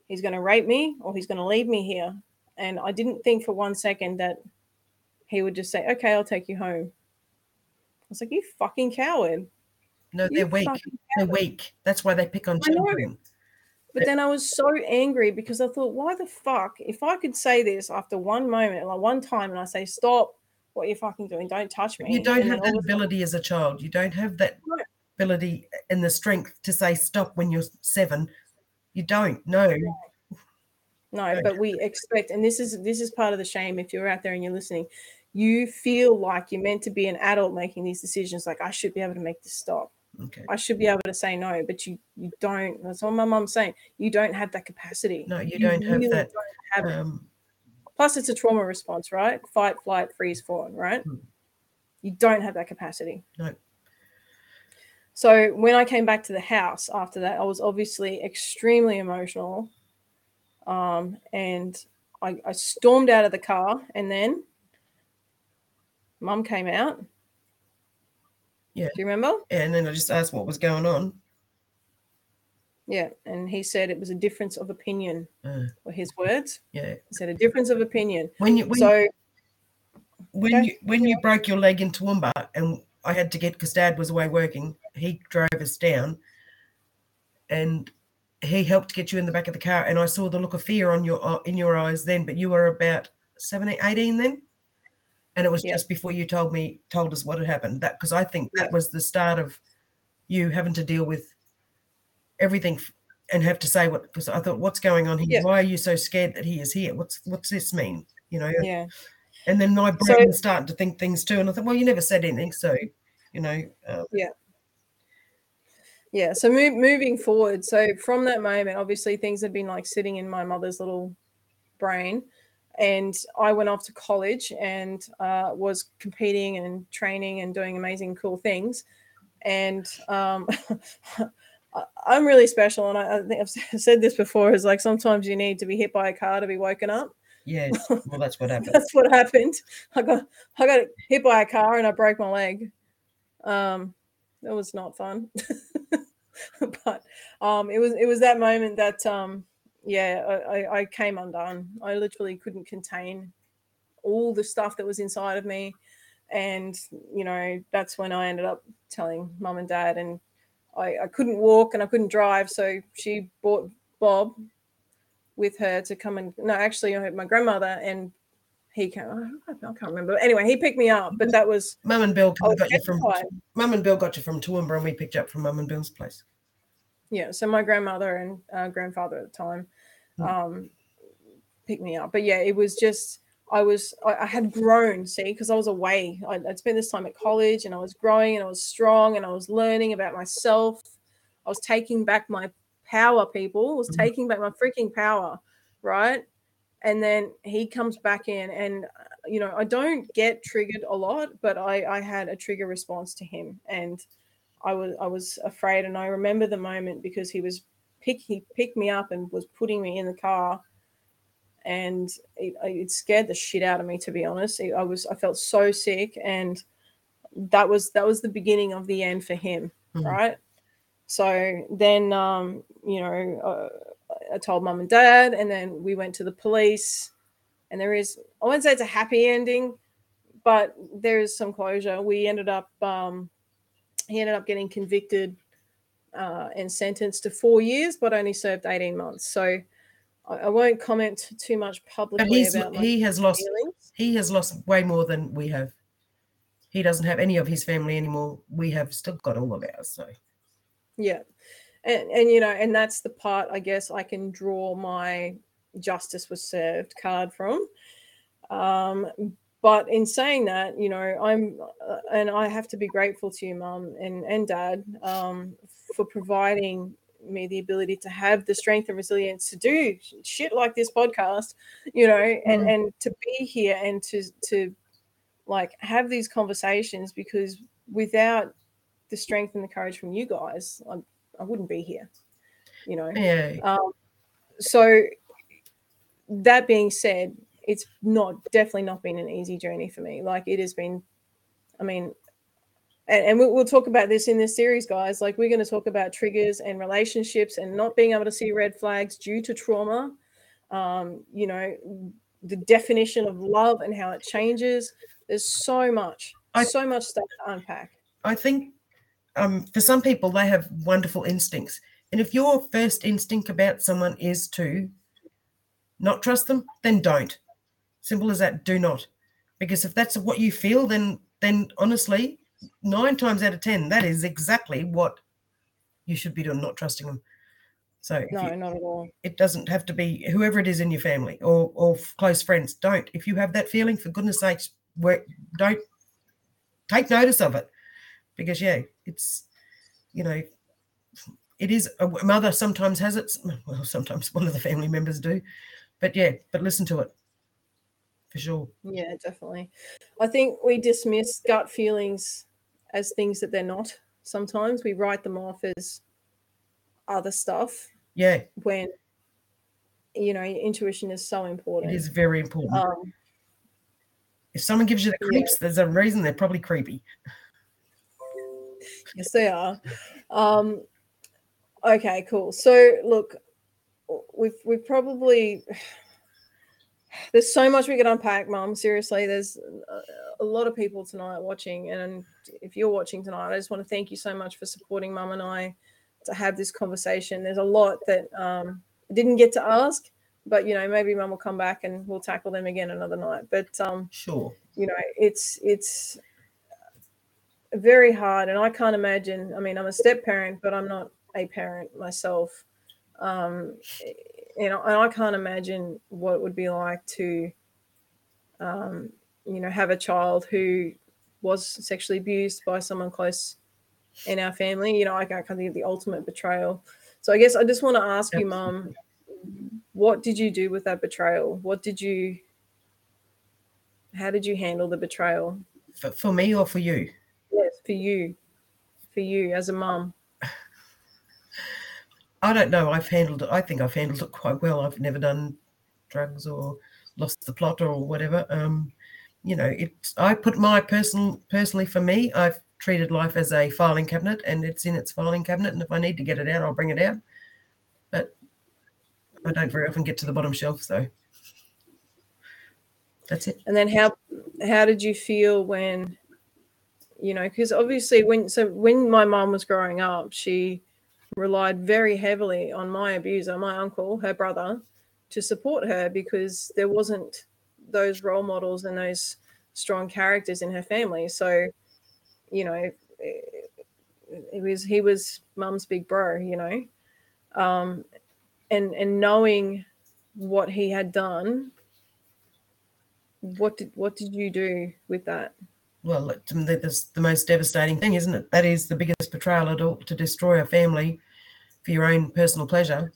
He's going to rape me, or he's going to leave me here. And I didn't think for one second that he would just say, "Okay, I'll take you home." I was like, you fucking coward. No, they're weak. They're weak. That's why they pick on children. But then I was so angry because I thought, why the fuck? If I could say this after one moment, like one time, and I say, stop what you're fucking doing, don't touch me. You don't have that ability as a child. You don't have that no. ability and the strength to say stop when you're seven. You don't. No. No, but we expect, and this is this is part of the shame. If you're out there and you're listening, you feel like you're meant to be an adult making these decisions like i should be able to make this stop. Okay. I should be able to say no but you you don't that's what my mom's saying you don't have that capacity. No you, you don't have that don't have um, plus it's a trauma response right? Fight flight freeze fawn right? Hmm. you don't have that capacity. No. So when i came back to the house after that i was obviously extremely emotional um, and I, I stormed out of the car and then mum came out. Yeah. Do you remember? Yeah, and then I just asked what was going on. Yeah, and he said it was a difference of opinion, uh, were his words. Yeah, he said a difference of opinion. When you when, so when okay. you when you broke your leg in Toowoomba, and I had to get because Dad was away working, he drove us down, and he helped get you in the back of the car, and I saw the look of fear on your uh, in your eyes then. But you were about 17, 18 then? And it was yeah. just before you told me told us what had happened that because i think that was the start of you having to deal with everything and have to say what because i thought what's going on here? Yeah. why are you so scared that he is here? What's what's this mean? You know? Yeah. And then my brain so, was starting to think things too and i thought well you never said anything so you know um, yeah yeah so move, moving forward so from that moment obviously things had been like sitting in my mother's little brain and I went off to college and uh, was competing and training and doing amazing, cool things. And um, I'm really special, and I, I, think I've said this before. Is like sometimes you need to be hit by a car to be woken up. Yeah, well, that's what happened. that's what happened. I got I got hit by a car and I broke my leg. Um, it was not fun, but um, it was it was that moment that um, yeah, I, I came undone. I literally couldn't contain all the stuff that was inside of me. And, you know, that's when I ended up telling mum and dad. And I, I couldn't walk and I couldn't drive. So she brought Bob with her to come and, no, actually, I had my grandmother and he came. I can't remember. Anyway, he picked me up, but that was Mum and Bill got you from Mum and Bill got you from Toowoomba, and we picked you up from Mum and Bill's place. Yeah, so my grandmother and uh, grandfather at the time Mm. um, pick me up. But yeah, it was just I was I, I had grown, see, because I was away. I, would spent this time at college, and I was growing, and I was strong, and I was learning about myself. I was taking back my power. People I was mm-hmm. taking back my freaking power, right? And then he comes back in, and uh, you know I don't get triggered a lot, but I I had a trigger response to him, and I was I was afraid, and I remember the moment because he was pick he picked me up and was putting me in the car, and it, it scared the shit out of me to be honest. I was I felt so sick, and that was that was the beginning of the end for him, Mhm. right? So then, um, you know, uh, I told mum and dad, and then we went to the police. And there is, I won't say it's a happy ending, but there is some closure. We ended up, um, he ended up getting convicted uh, and sentenced to four years, but only served 18 months. So I, I won't comment too much publicly about he has lost feelings. he has lost way more than we have. He doesn't have any of his family anymore. We have still got all of ours. So Yeah. And, and you know, and that's the part I guess I can draw my justice was served card from. Um, but in saying that, you know, I'm, uh, and I have to be grateful to you, mum and, and dad, um, for providing me the ability to have the strength and resilience to do shit like this podcast, you know, and, Mm. and to be here and to, to like have these conversations because without the strength and the courage from you guys, I, I wouldn't be here, you know. yeah, Um, so that being said, it's not definitely not been an easy journey for me. Like it has been, I mean, and, and we'll, we'll talk about this in this series, guys. Like we're going to talk about triggers and relationships and not being able to see red flags due to trauma. Um, you know, the definition of love and how it changes. There's so much, I- so much stuff to unpack. I think um, for some people they have wonderful instincts, and if your first instinct about someone is to not trust them, then don't. Simple as that. Do not, because if that's what you feel, then then honestly, nine times out of ten, that is exactly what you should be doing, not trusting them. So No, you- not at all. it doesn't have to be whoever it is in your family or or close friends. Don't. If you have that feeling, for goodness sakes, work, don't take notice of it, because yeah, it's you know, it is a mother sometimes has it. Well, sometimes one of the family members do, but yeah, but listen to it for sure. Yeah, definitely. I think we dismiss gut feelings as things that they're not. Sometimes we write them off as other stuff Yeah, when you know intuition is so important. It is very important. Um, if someone gives you the yeah. creeps, there's a reason they're probably creepy. Yes, they are. Um, okay, cool. So look, we've we've probably there's so much we could unpack, Mum. Seriously, there's a, a lot of people tonight watching, and if you're watching tonight, I just want to thank you so much for supporting Mum and I to have this conversation. There's a lot that um, didn't get to ask, but you know, maybe Mum will come back and we'll tackle them again another night. But um, Sure. you know it's it's very hard and i can't imagine i mean i'm a step parent but i'm not a parent myself. Um you know and i can't imagine what it would be like to um you know have a child who was sexually abused by someone close in our family you know i can't think of the ultimate betrayal. So i guess i just want to ask you mum what did you do with that betrayal? What did you how did you handle the betrayal? For, for me or for you? For you for you as a mum I don't know. I've handled it. I think I've handled it quite well. I've never done drugs or lost the plot or whatever. Um, you know, it's. I put my personal, personally for me, I've treated life as a filing cabinet, and it's in its filing cabinet. And if I need to get it out, I'll bring it out. But I don't very often get to the bottom shelf, so that's it. and then how how did you feel when you know because obviously when so when my mom was growing up she relied very heavily on my abuser my uncle her brother to support her because there wasn't those role models and those strong characters in her family. So you know it, it was he was mum's big bro you know? Um and and knowing what he had done what did what did you do with that Well, that's the most devastating thing, isn't it? That is the biggest betrayal at all to destroy a family for your own personal pleasure.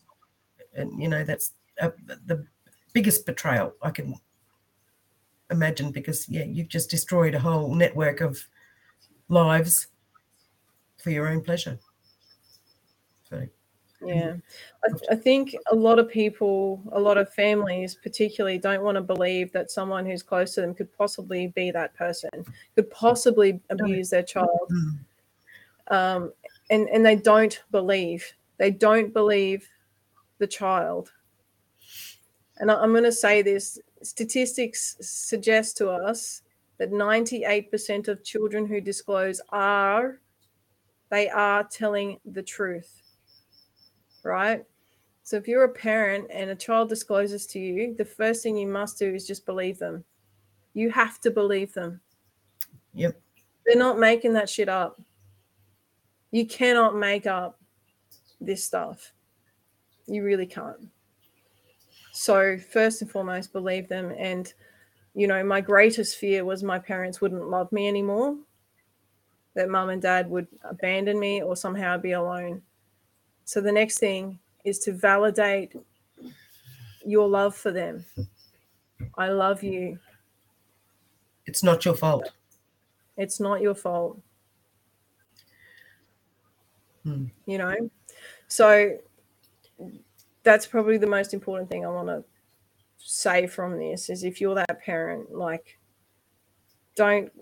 And, you know, that's uh, the biggest betrayal I can imagine because, yeah, you've just destroyed a whole network of lives for your own pleasure. Yeah. I, I think a lot of people, a lot of families particularly, don't want to believe that someone who's close to them could possibly be that person, could possibly abuse their child. Mm. Um, and, and they don't believe. They don't believe the child. And I- I'm going to say this statistics suggest to us that 98% of children who disclose are they are telling the truth right? So if you're a parent and a child discloses to you the first thing you must do is just believe them. You have to believe them. Yep. they're not making that shit up. You cannot make up this stuff. You really can't. So first and foremost believe them. And you know my greatest fear was my parents wouldn't love me anymore that mum and dad would abandon me or somehow be alone so the next thing is to validate your love for them. I love you. It's not your fault. it's not your fault. Hmm. you know? So that's probably the most important thing i want to say from this is if you're that parent like don't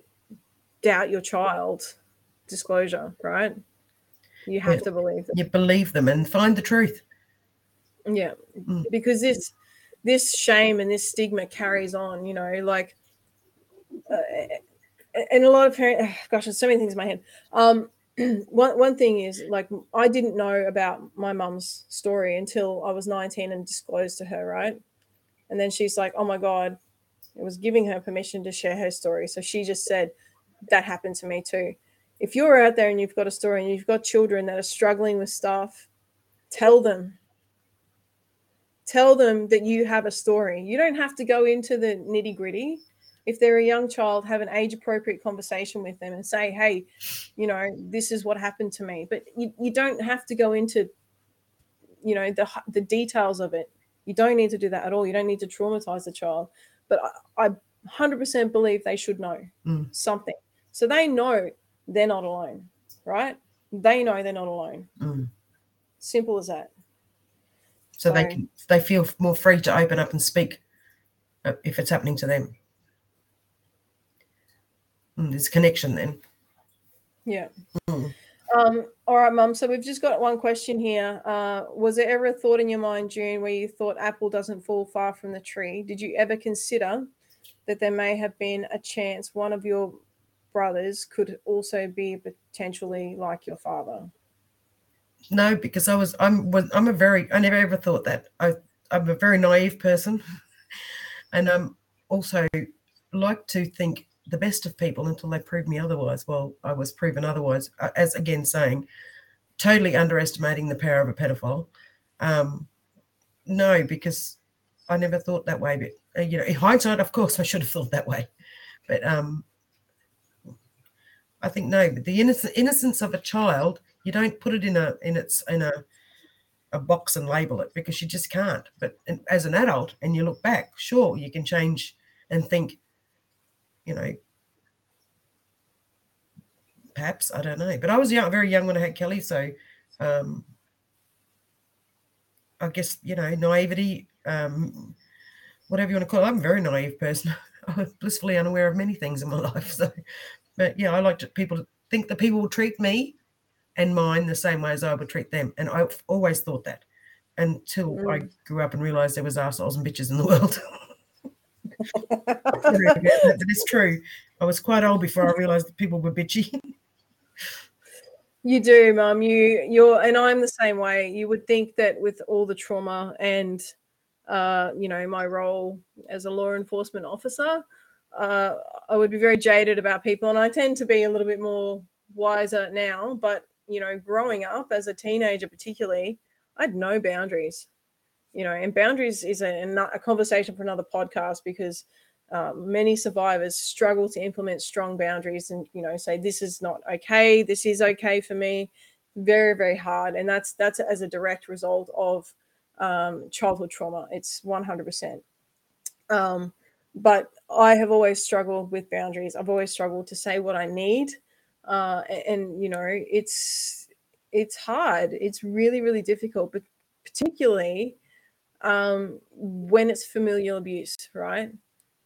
doubt your child's disclosure right you have Yeah. to believe them You believe them and find the truth. yeah Mm. because this this shame and this stigma carries on you know like uh, and a lot of parents gosh there's so many things in my head um one, one thing is like i didn't know about my mum's story until i was 19 and disclosed to her right and then she's like oh my god it was giving her permission to share her story so she just said that happened to me too if you're out there and you've got a story and you've got children that are struggling with stuff tell them tell them that you have a story. You don't have to go into the nitty gritty. If they're a young child, have an age appropriate conversation with them and say, hey, you know, this is what happened to me. But you, you don't have to go into, you know, the, the details of it. You don't need to do that at all. You don't need to traumatize the child. But I, I 100% believe they should know Mm. something. So they know they're not alone, right? They know they're not alone. Mm. Simple as that. So they can they feel more free to open up and speak uh, if it's happening to them. Mm, there's connection then. Yeah. Mm. Um, all right, Mum. So we've just got one question here. Uh, was there ever a thought in your mind, June, where you thought apple doesn't fall far from the tree? Did you ever consider that there may have been a chance one of your brothers could also be potentially like your father? No, because I was I'm was I'm a very I never ever thought that. I I'm a very naive person, and I'm also like to think the best of people until they prove me otherwise. Well, I was proven otherwise. uh, As again saying, totally underestimating the power of a pedophile. Um, no, because I never thought that way. But uh, you know, in hindsight, of course, I should have thought that way. But um, I think no. But the innocent innocence of a child, you don't put it in a in its in a a box and label it because you just can't. But as an adult, and you look back, sure, you can change and think, you know, perhaps I don't know. But I was young, very young when I had Kelly, so um, I guess you know naivety, um, whatever you want to call it. I'm a very naive person. I'm blissfully unaware of many things in my life. So, but yeah, I like to people to think that people will treat me and mine the same way as I would treat them, and I've always thought that until I grew up and realised there was assholes and bitches in the world. that is true. I was quite old before I realised that people were bitchy. You do, Mum. You you're and I'm the same way. You would think that with all the trauma and uh, you know, my role as a law enforcement officer, uh, I would be very jaded about people, and I tend to be a little bit more wiser now. But you know, growing up as a teenager, particularly, I had no boundaries. You know, and boundaries is a, a conversation for another podcast because uh, many survivors struggle to implement strong boundaries and you know say this is not okay this is okay for me very very hard and that's that's as a direct result of um, childhood trauma it's 100% um, but i have always struggled with boundaries i've always struggled to say what i need uh, and, you know it's it's hard. It's really, really difficult, but particularly um, when it's familial abuse, right?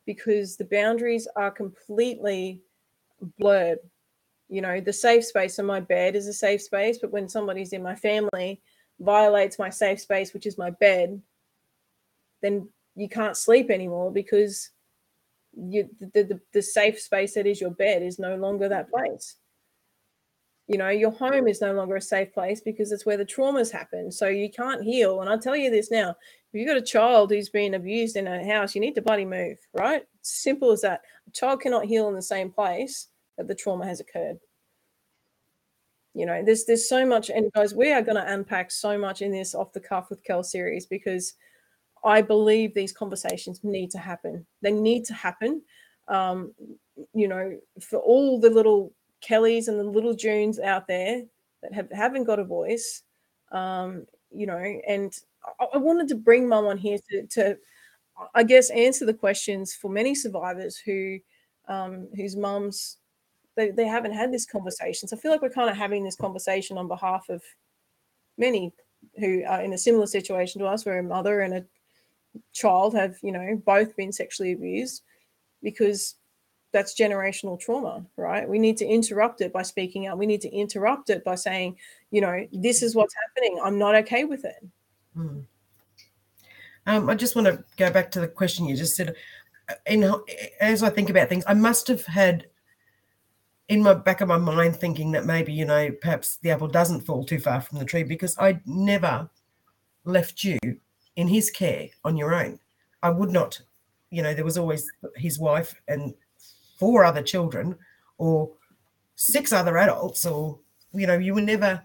Because the boundaries are completely blurred. You know, the safe space on my bed is a safe space, but when somebody's in my family violates my safe space, which is my bed, then you can't sleep anymore because you the, the, the safe space that is your bed is no longer that place. You know your home is no longer a safe place because it's where the traumas happen. So you can't heal. And i'll tell you this now if you've got a child who's been abused in a house you need to bloody move right? Simple as that. A child cannot heal in the same place that the trauma has occurred. You know there's there's so much and guys we are going to unpack so much in this off the cuff with kel series because i believe these conversations need to happen they need to happen um, you know for all the little Kellys and the little Junes out there that have, haven't got a voice, um, you know, and I, I wanted to bring mum on here to, to, I guess, answer the questions for many survivors who, um, whose mums, they, they haven't had this conversation. So I feel like we're kind of having this conversation on behalf of many who are in a similar situation to us, where a mother and a child have, you know, both been sexually abused because that's generational trauma, right? We need to interrupt it by speaking out. We need to interrupt it by saying, you know, this is what's happening. I'm not okay with it. Hmm. Um, I just want to go back to the question you just said. In as I think about things, I must have had in my back of my mind thinking that maybe you know perhaps the apple doesn't fall too far from the tree because I never left you in his care on your own. I would not, you know, there was always his wife and four other children or six other adults or you know you were never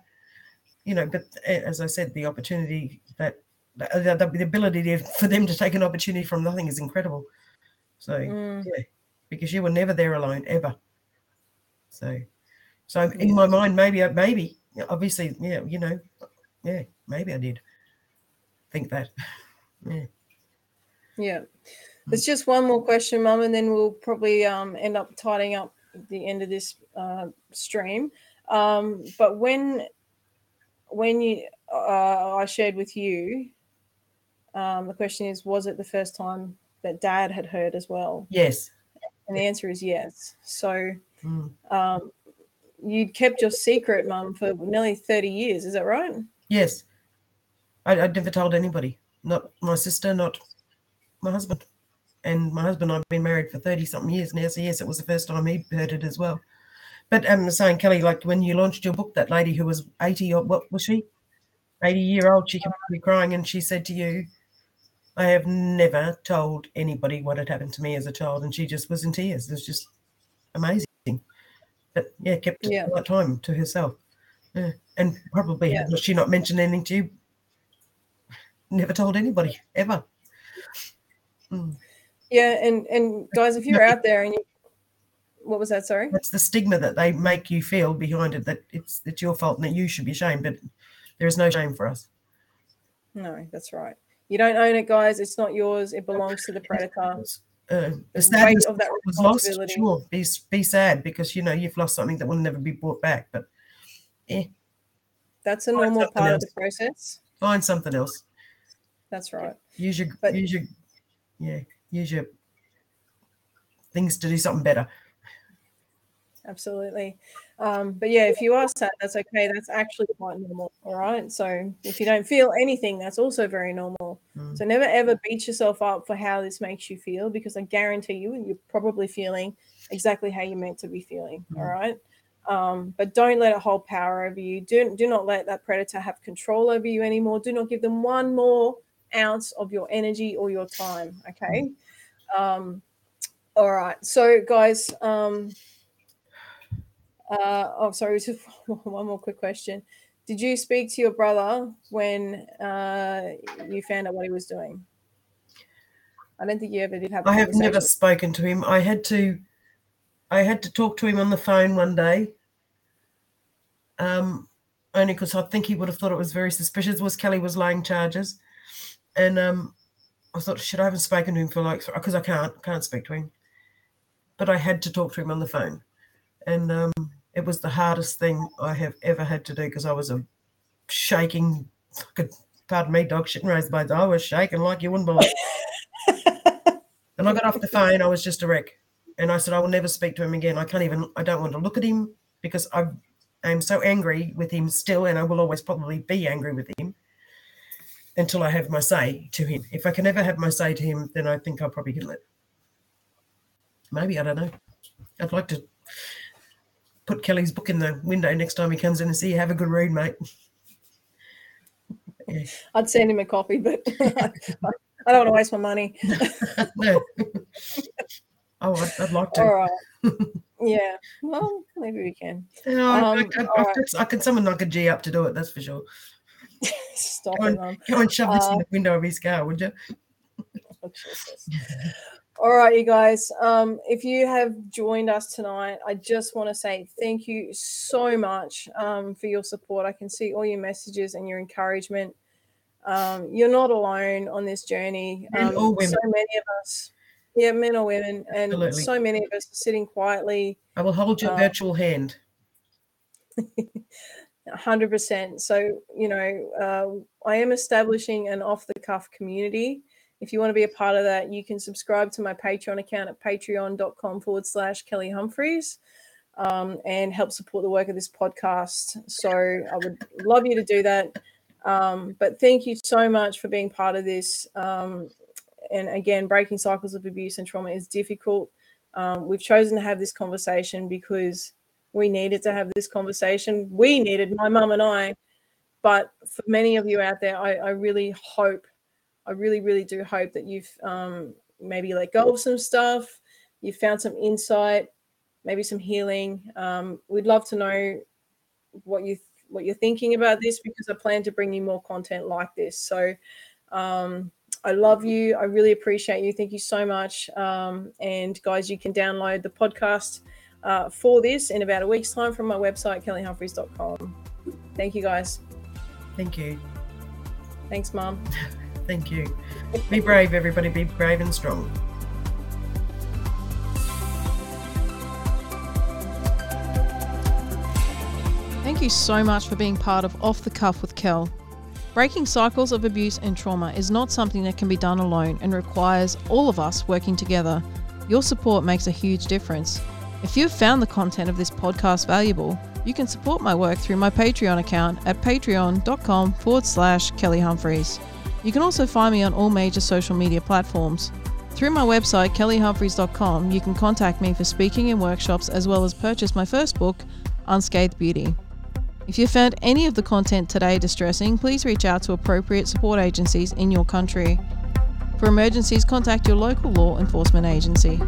you know but eh, as i said the opportunity that the, the, the ability to, for them to take an opportunity from nothing is incredible so mm. yeah because you were never there alone ever so so in my mind maybe maybe obviously yeah you know yeah maybe i did think that yeah yeah there's just one more question, Mum, and then we'll probably um, end up tidying up the end of this uh, stream. Um, but when when you uh, I shared with you, um, the question is, was it the first time that Dad had heard as well? Yes. And the answer is yes. So mm. um, you kept your secret, Mum, for nearly 30 years. Is that right? Yes. I, I never told anybody, not my sister, not my husband and my husband and I've been married for 30 something years now. So, yes, it was the first time he heard it as well. But I'm um, saying, Kelly, like when you launched your book, that lady who was 80 or what was she? 80 year old, she came to me crying and she said to you, I have never told anybody what had happened to me as a child. And she just was in tears. It was just amazing. But yeah, kept yeah. that time to herself. Yeah. And probably yeah. she not mentioned anything to you? Never told anybody ever. Mm. Yeah, and and guys, if you're out there and you, what was that? Sorry. That's the stigma that they make you feel behind it that it's it's your fault and that you should be ashamed, but there is no shame for us. No, that's right. You don't own it, guys. It's not yours. It belongs to the predator. Uh, the sadness of that was lost. Sure, be be sad because you know you've lost something that will never be brought back. But yeah, that's a normal part else. of the process. Find something else. That's right. Use your but, use your yeah use your things to do something better. Absolutely. Um, but yeah, if you are sad, that's okay. That's actually quite normal. All right. So if you don't feel anything, that's also very normal. Mm. So never ever beat yourself up for how this makes you feel because I guarantee you, you're probably feeling exactly how you're meant to be feeling. Mm. All right. Um, but don't let it hold power over you. Do, do not let that predator have control over you anymore. Do not give them one more ounce of your energy or your time. Okay. Um, all right. So, guys, um, uh, oh, sorry, just one more quick question. Did you speak to your brother when uh, you found out what he was doing? I don't think you ever did have. I have never spoken to him. I had to, I had to talk to him on the phone one day. Um, only because I think he would have thought it was very suspicious. Was Kelly was laying charges, and um, I thought, should I haven't spoken to him for like because I can't can't speak to him, but I had to talk to him on the phone, and um, it was the hardest thing I have ever had to do because I was a shaking, pardon me, dog shit and raised by the I was shaking like you wouldn't believe. and I got off the phone, I was just a wreck. And I said, I will never speak to him again. I can't even, I don't want to look at him because I am so angry with him still, and I will always probably be angry with him until I have my say to him. If I can ever have my say to him, then I think I'll probably get it. Maybe, I don't know. I'd like to put Kelly's book in the window next time he comes in and see you. Have a good read, mate. Yeah. I'd send him a copy, but I don't want to waste my money. no. Oh, I'd, I'd like to. All right. Yeah. Well, maybe we can. No, I, Um, I, I, I, right. I could summon like a G up to do it, that's for sure. Stop Go and, go and shove this Uh, in the window of his car, would you? Oh, All right, you guys. Um, if you have joined us tonight, I just want to say thank you so much um, for your support. I can see all your messages and your encouragement. Um, you're not alone on this journey. Men Um, or women. So many of us, yeah, men or women, and Absolutely. so many of us are sitting quietly I will hold your uh, virtual hand. 100%. So, you know, uh, I am establishing an off the cuff community. If you want to be a part of that, you can subscribe to my Patreon account at patreon.com forward slash Kelly Humphries um, and help support the work of this podcast. So I would love you to do that. Um, but thank you so much for being part of this. Um, and again, breaking cycles of abuse and trauma is difficult. Um, we've chosen to have this conversation because we needed to have this conversation. We needed, my mum and I. But for many of you out there, I, I really hope, I really, really do hope that you've um, maybe let go of some stuff, you found some insight, maybe some healing. Um, we'd love to know what you what you're thinking about this because I plan to bring you more content like this. So um, I love you. I really appreciate you. Thank you so much. Um, and guys, you can download the podcast uh, for this in about a week's time from my website, kellyhumphries.com. Thank you guys. Thank you. Thanks, Mom. Thank you. Be brave, everybody. Be brave and strong. Thank you so much for being part of Off the Cuff with Kel. Breaking cycles of abuse and trauma is not something that can be done alone and requires all of us working together. Your support makes a huge difference. If you've found the content of this podcast valuable, you can support my work through my Patreon account at patreon.com forward slash Kelly Humphries. You can also find me on all major social media platforms. Through my website, kellyhumphries.com, you can contact me for speaking and workshops as well as purchase my first book, Unscathed Beauty. If you found any of the content today distressing, please reach out to appropriate support agencies in your country. For emergencies, contact your local law enforcement agency.